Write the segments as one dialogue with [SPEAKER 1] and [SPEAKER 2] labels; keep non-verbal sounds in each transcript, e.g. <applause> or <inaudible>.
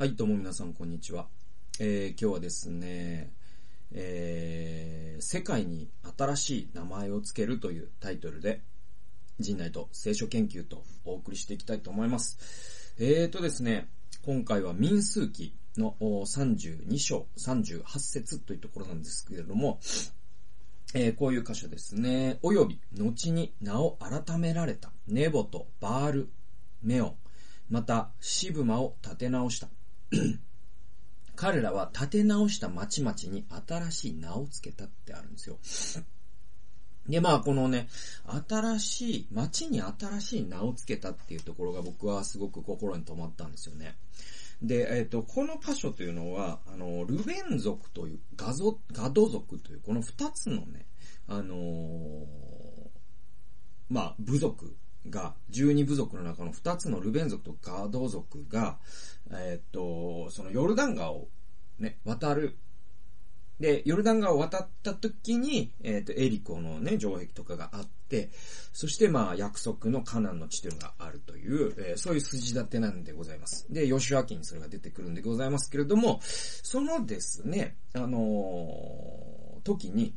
[SPEAKER 1] はい、どうも皆さん、こんにちは。えー、今日はですね、えー、世界に新しい名前をつけるというタイトルで、人内と聖書研究とお送りしていきたいと思います。えーとですね、今回は民数記の32章38節というところなんですけれども、えー、こういう箇所ですね。および、後に名を改められた、ネボとバール、メオン、また、シブマを立て直した。<clears throat> 彼らは立て直した町々に新しい名を付けたってあるんですよ。で、まあ、このね、新しい、町に新しい名を付けたっていうところが僕はすごく心に留まったんですよね。で、えっ、ー、と、この箇所というのは、あの、ルベン族という、ガゾ、ガド族という、この二つのね、あのー、まあ、部族が、十二部族の中の二つのルベン族とガード族が、えっ、と、そのヨルダン川をね、渡る。で、ヨルダン川を渡った時に、えっ、と、エリコのね、城壁とかがあって、そしてまあ、約束のカナンの地というのがあるという、えー、そういう筋立てなんでございます。で、吉脇にそれが出てくるんでございますけれども、そのですね、あのー、時に、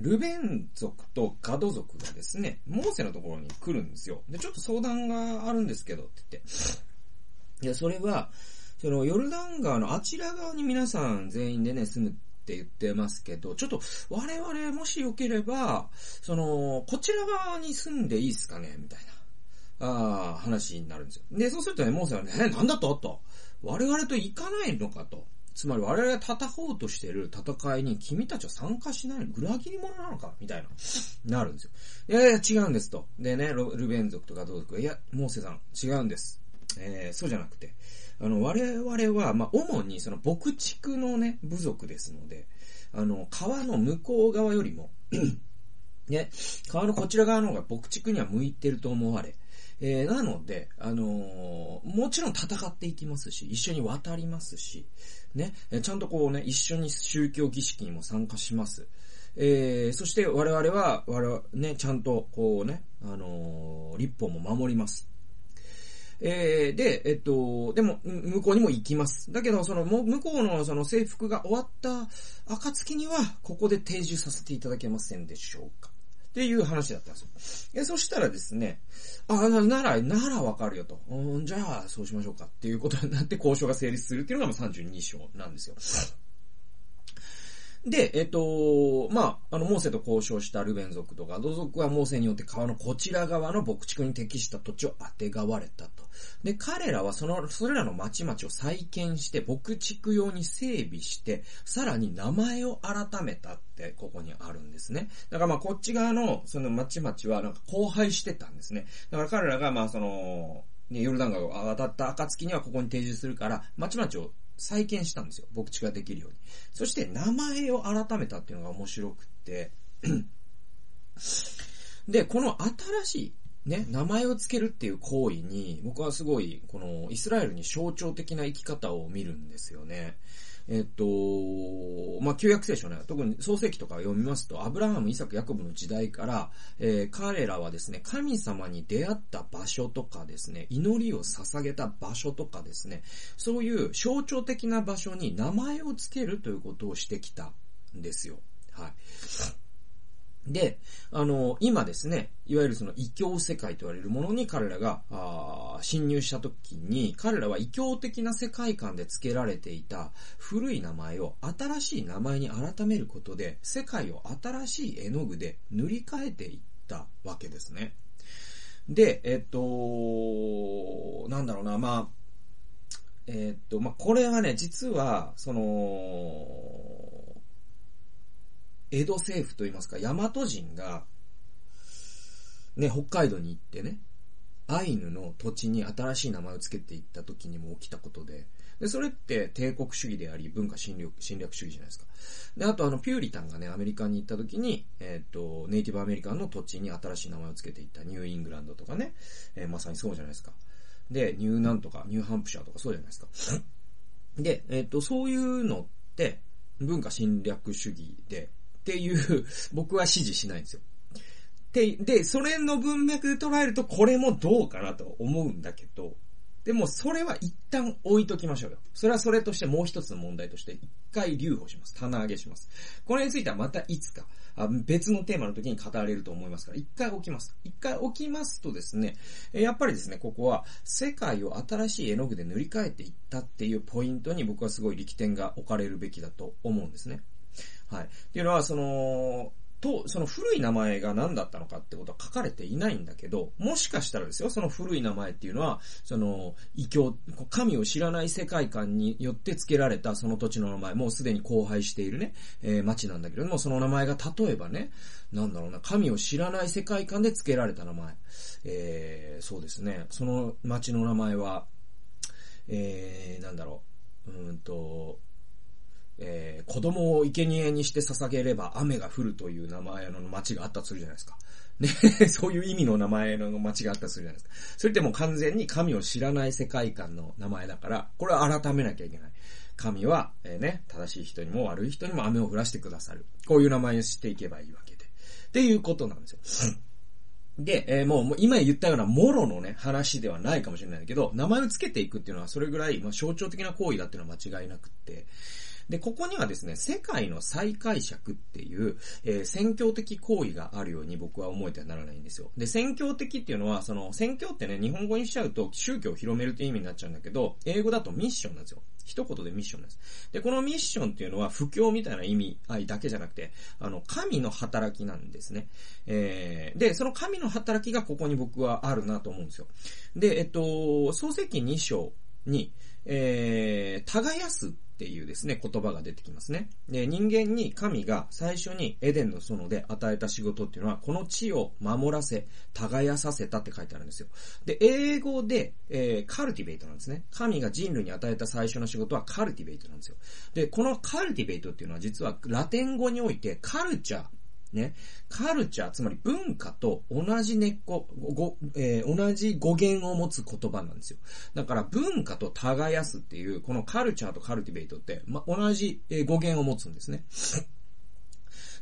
[SPEAKER 1] ルベン族とガド族がですね、モーセのところに来るんですよ。で、ちょっと相談があるんですけど、って言って。いや、それは、その、ヨルダン川のあちら側に皆さん全員でね、住むって言ってますけど、ちょっと、我々もしよければ、その、こちら側に住んでいいっすかね？みたいな、ああ、話になるんですよ。で、そうするとね、モーセはね、え、なんだと？と。我々と行かないのかと。つまり我々が戦おうとしている戦いに君たちは参加しないの裏切り者なのかみたいな、なるんですよ。いやいや、違うんですと。でね、ルベン族とかどう族いや、モーセさん、違うんです。えー、そうじゃなくて、あの、我々は、まあ、主にその牧畜のね、部族ですので、あの、川の向こう側よりも <clears throat> ね、川のこちら側の方が牧畜には向いてると思われ、えー、なので、あのー、もちろん戦っていきますし、一緒に渡りますし、ね、ちゃんとこうね、一緒に宗教儀式にも参加します。えー、そして我々は、我々ね、ちゃんとこうね、あのー、立法も守ります。えー、で、えっと、でも、向こうにも行きます。だけど、その、向こうのその制服が終わった暁には、ここで定住させていただけませんでしょうかっていう話だったんですよ。え、そしたらですね、あ、なら、ならわかるよと。うん、じゃあ、そうしましょうかっていうことになって交渉が成立するっていうのが32章なんですよ。で、えっと、まあ、あの、モーセと交渉したルベン族とか、ド族はモーセによって川のこちら側の牧畜に適した土地を当てがわれたと。で、彼らはその、それらの町々を再建して、牧畜用に整備して、さらに名前を改めたって、ここにあるんですね。だからまあ、こっち側の、その町々はなんか荒廃してたんですね。だから彼らがまあ、その、ね、ヨルダン川を渡った暁にはここに定住するから、町々を再建したんですよ。牧地ができるように。そして名前を改めたっていうのが面白くって、<clears throat> で、この新しいね、名前を付けるっていう行為に、僕はすごい、このイスラエルに象徴的な生き方を見るんですよね。えっと、まあ、旧約聖書ね、特に創世記とか読みますと、アブラハム、イサク、ヤコブの時代から、えー、彼らはですね、神様に出会った場所とかですね、祈りを捧げた場所とかですね、そういう象徴的な場所に名前を付けるということをしてきたんですよ。はい。で、あの、今ですね、いわゆるその異教世界と言われるものに彼らが、あ侵入した時に、彼らは異教的な世界観で付けられていた古い名前を新しい名前に改めることで、世界を新しい絵の具で塗り替えていったわけですね。で、えっと、なんだろうな、まあ、えっと、まあ、これはね、実は、その、江戸政府といいますか、大和人が、ね、北海道に行ってね、アイヌの土地に新しい名前を付けていった時にも起きたことで、で、それって帝国主義であり、文化侵略侵略主義じゃないですか。で、あとあの、ピューリタンがね、アメリカに行った時に、えっ、ー、と、ネイティブアメリカンの土地に新しい名前を付けていったニューイングランドとかね、えー、まさにそうじゃないですか。で、ニューなんとか、ニューハンプシャーとかそうじゃないですか。で、えっ、ー、と、そういうのって、文化侵略主義で、っていう僕は支持しないんですよ。で、で、それの文脈で捉えると、これもどうかなと思うんだけど、でも、それは一旦置いときましょうよ。それはそれとしてもう一つの問題として、一回留保します。棚上げします。これについてはまたいつか、別のテーマの時に語られると思いますから、一回置きます。一回置きますとですね、やっぱりですね、ここは世界を新しい絵の具で塗り替えていったっていうポイントに僕はすごい力点が置かれるべきだと思うんですね。はい。っていうのは、その、と、その古い名前が何だったのかってことは書かれていないんだけど、もしかしたらですよ、その古い名前っていうのは、その、異教、神を知らない世界観によって付けられたその土地の名前、もうすでに荒廃しているね、えー、町なんだけれども、その名前が例えばね、なんだろうな、神を知らない世界観で付けられた名前。えー、そうですね、その町の名前は、えー、なんだろう、うんと、えー、子供を生贄にして捧げれば雨が降るという名前の町があったとするじゃないですか。ね、<laughs> そういう意味の名前の町があったとするじゃないですか。それってもう完全に神を知らない世界観の名前だから、これは改めなきゃいけない。神は、えー、ね、正しい人にも悪い人にも雨を降らしてくださる。こういう名前を知っていけばいいわけで。っていうことなんですよ。<sniffs> で、えー、もう、今言ったようなもろのね、話ではないかもしれないけど、名前を付けていくっていうのはそれぐらい、まあ、象徴的な行為だっていうのは間違いなくって、で、ここにはですね、世界の再解釈っていう、えー、宣教的行為があるように僕は思えてはならないんですよ。で、宣教的っていうのは、その、宣教ってね、日本語にしちゃうと宗教を広めるっていう意味になっちゃうんだけど、英語だとミッションなんですよ。一言でミッションです。で、このミッションっていうのは、不況みたいな意味合いだけじゃなくて、あの、神の働きなんですね。えー、で、その神の働きがここに僕はあるなと思うんですよ。で、えっと、創世記2章に、えー、耕すっっていうですね、言葉が出てきますね。で、人間に神が最初にエデンの園で与えた仕事っていうのは、この地を守らせ、耕させたって書いてあるんですよ。で、英語で、えー、カルティベイトなんですね。神が人類に与えた最初の仕事はカルティベイトなんですよ。で、このカルティベイトっていうのは実はラテン語においてカルチャー、ね、カルチャー、つまり文化と同じ根っこ、ご、えー、同じ語源を持つ言葉なんですよ。だから文化と耕すっていう、このカルチャーとカルティベイトって、ま、同じ語源を持つんですね。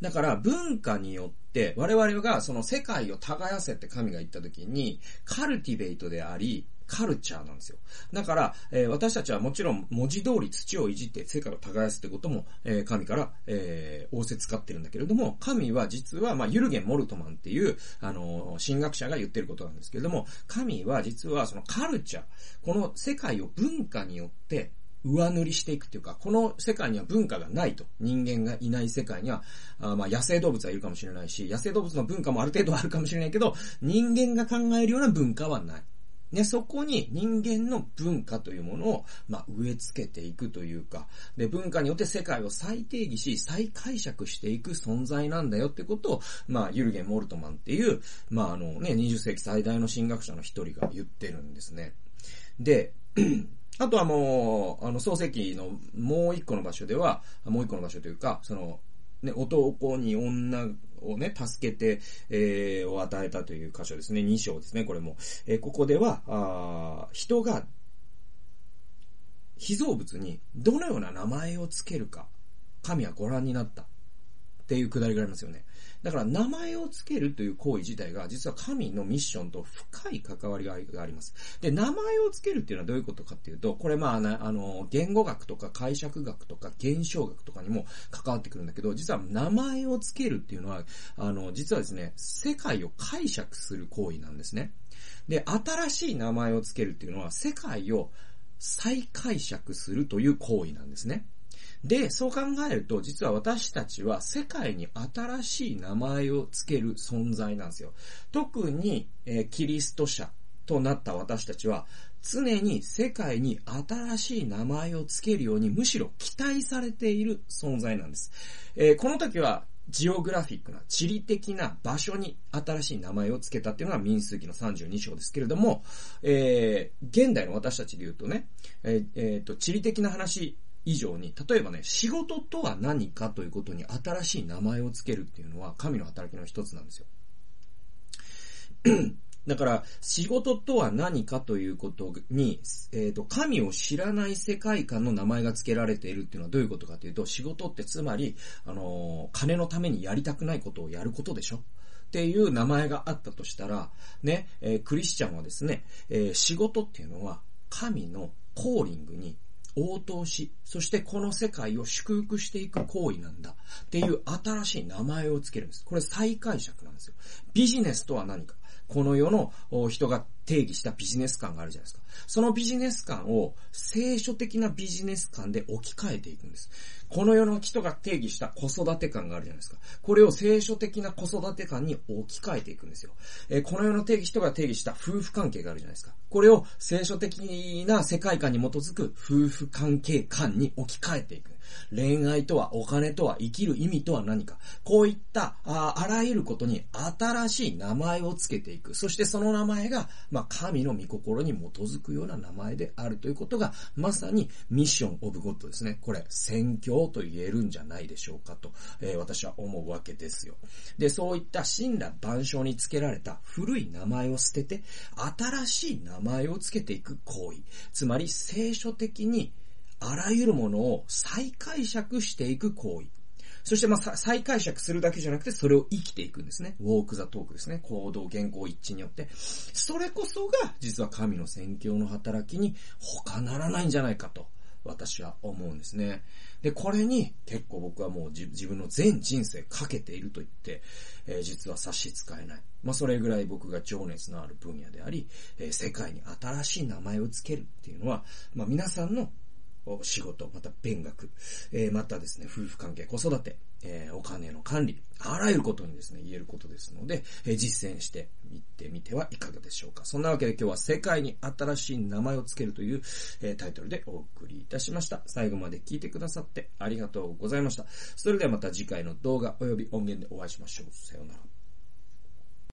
[SPEAKER 1] だから文化によって我々がその世界を耕せって神が言った時にカルティベイトでありカルチャーなんですよ。だから、えー、私たちはもちろん文字通り土をいじって世界を耕すってことも、えー、神から、えー、仰せ使ってるんだけれども、神は実は、まあ、ユルゲン・モルトマンっていう、あの神学者が言ってることなんですけれども、神は実はそのカルチャー、この世界を文化によって上塗りしていくっていうか、この世界には文化がないと。人間がいない世界には、あまあ野生動物はいるかもしれないし、野生動物の文化もある程度あるかもしれないけど、人間が考えるような文化はない。ね、そこに人間の文化というものを、まあ、植え付けていくというか、で、文化によって世界を再定義し、再解釈していく存在なんだよってことを、まあ、ユルゲン・モルトマンっていう、まあ、あのね、20世紀最大の神学者の一人が言ってるんですね。で、<clears throat> あとはもう、あの、創世記のもう一個の場所では、もう一個の場所というか、その、ね、男に女をね、助けて、えー、を与えたという箇所ですね。2章ですね、これも。えー、ここでは、あ人が、被造物にどのような名前を付けるか、神はご覧になったっていうくだりがありますよね。だから名前を付けるという行為自体が実は神のミッションと深い関わりがあります。で、名前を付けるっていうのはどういうことかっていうと、これまあ、あの、言語学とか解釈学とか現象学とかにも関わってくるんだけど、実は名前を付けるっていうのは、あの、実はですね、世界を解釈する行為なんですね。で、新しい名前を付けるっていうのは世界を再解釈するという行為なんですね。で、そう考えると、実は私たちは世界に新しい名前を付ける存在なんですよ。特に、えー、キリスト者となった私たちは、常に世界に新しい名前を付けるように、むしろ期待されている存在なんです。えー、この時は、ジオグラフィックな、地理的な場所に新しい名前を付けたっていうのが民数記の32章ですけれども、えー、現代の私たちで言うとね、えー、えー、と、地理的な話以上に、例えばね、仕事とは何かということに新しい名前を付けるっていうのは神の働きの一つなんですよ。<clears throat> だから、仕事とは何かということに、えっ、ー、と、神を知らない世界観の名前が付けられているっていうのはどういうことかというと、仕事ってつまり、あのー、金のためにやりたくないことをやることでしょっていう名前があったとしたら、ね、えー、クリスチャンはですね、え仕事っていうのは神のコーリングに応答し、そしてこの世界を祝福していく行為なんだっていう新しい名前をつけるんです。これ再解釈なんですよ。ビジネスとは何かこの世の人が定義したビジネス観があるじゃないですか。そのビジネス観を聖書的なビジネス観で置き換えていくんです。この世の人が定義した子育て観があるじゃないですか。これを聖書的な子育て観に置き換えていくんですよ。えー、この世の定義人が定義した夫婦関係があるじゃないですか。これを聖書的な世界観に基づく夫婦関係観に置き換えていく。恋愛とは、お金とは、生きる意味とは何か。こういったあ、あらゆることに新しい名前をつけていく。そしてその名前が、まあ、神の御心に基づくような名前であるということが、まさにミッションオブゴッドですね。これ、宣教と言えるんじゃないでしょうかと、えー、私は思うわけですよ。で、そういった神羅万象につけられた古い名前を捨てて、新しい名前をつけていく行為。つまり、聖書的にあらゆるものを再解釈していく行為。そしてまあ、再解釈するだけじゃなくて、それを生きていくんですね。ウォークザトークですね。行動、言行一致によって。それこそが、実は神の宣教の働きに他ならないんじゃないかと、私は思うんですね。で、これに結構僕はもう自分の全人生かけていると言って、えー、実は差し支えない。まあ、それぐらい僕が情熱のある分野であり、えー、世界に新しい名前をつけるっていうのは、まあ、皆さんの仕事、また勉学、えー、またですね、夫婦関係、子育て、えー、お金の管理、あらゆることにですね、言えることですので、えー、実践してみてみてはいかがでしょうか。そんなわけで今日は世界に新しい名前をつけるという、えー、タイトルでお送りいたしました。最後まで聞いてくださってありがとうございました。それではまた次回の動画及び音源でお会いしましょう。さようなら。